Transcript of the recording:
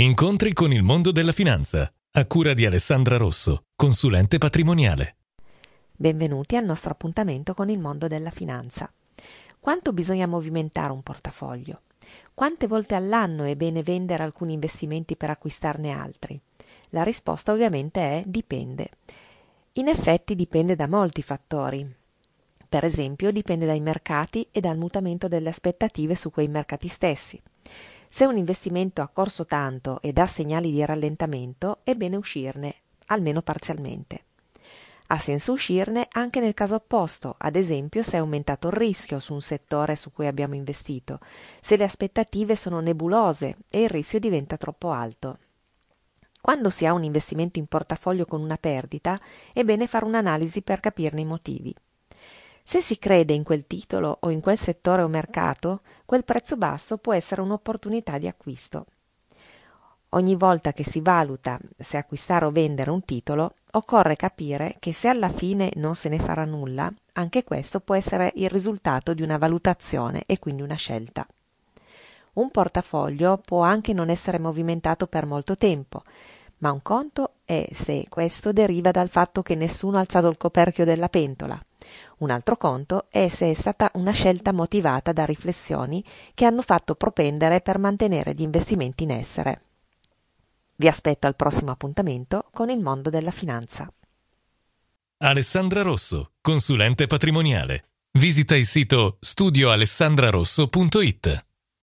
Incontri con il mondo della finanza, a cura di Alessandra Rosso, consulente patrimoniale. Benvenuti al nostro appuntamento con il mondo della finanza. Quanto bisogna movimentare un portafoglio? Quante volte all'anno è bene vendere alcuni investimenti per acquistarne altri? La risposta ovviamente è dipende. In effetti dipende da molti fattori. Per esempio dipende dai mercati e dal mutamento delle aspettative su quei mercati stessi. Se un investimento ha corso tanto e dà segnali di rallentamento, è bene uscirne, almeno parzialmente. Ha senso uscirne anche nel caso opposto, ad esempio se è aumentato il rischio su un settore su cui abbiamo investito, se le aspettative sono nebulose e il rischio diventa troppo alto. Quando si ha un investimento in portafoglio con una perdita, è bene fare un'analisi per capirne i motivi. Se si crede in quel titolo o in quel settore o mercato, quel prezzo basso può essere un'opportunità di acquisto. Ogni volta che si valuta se acquistare o vendere un titolo, occorre capire che se alla fine non se ne farà nulla, anche questo può essere il risultato di una valutazione e quindi una scelta. Un portafoglio può anche non essere movimentato per molto tempo, ma un conto è se questo deriva dal fatto che nessuno ha alzato il coperchio della pentola un altro conto è se è stata una scelta motivata da riflessioni che hanno fatto propendere per mantenere gli investimenti in essere. Vi aspetto al prossimo appuntamento con il mondo della finanza. Alessandra Rosso, consulente patrimoniale. Visita il sito studioalessandrarosso.it.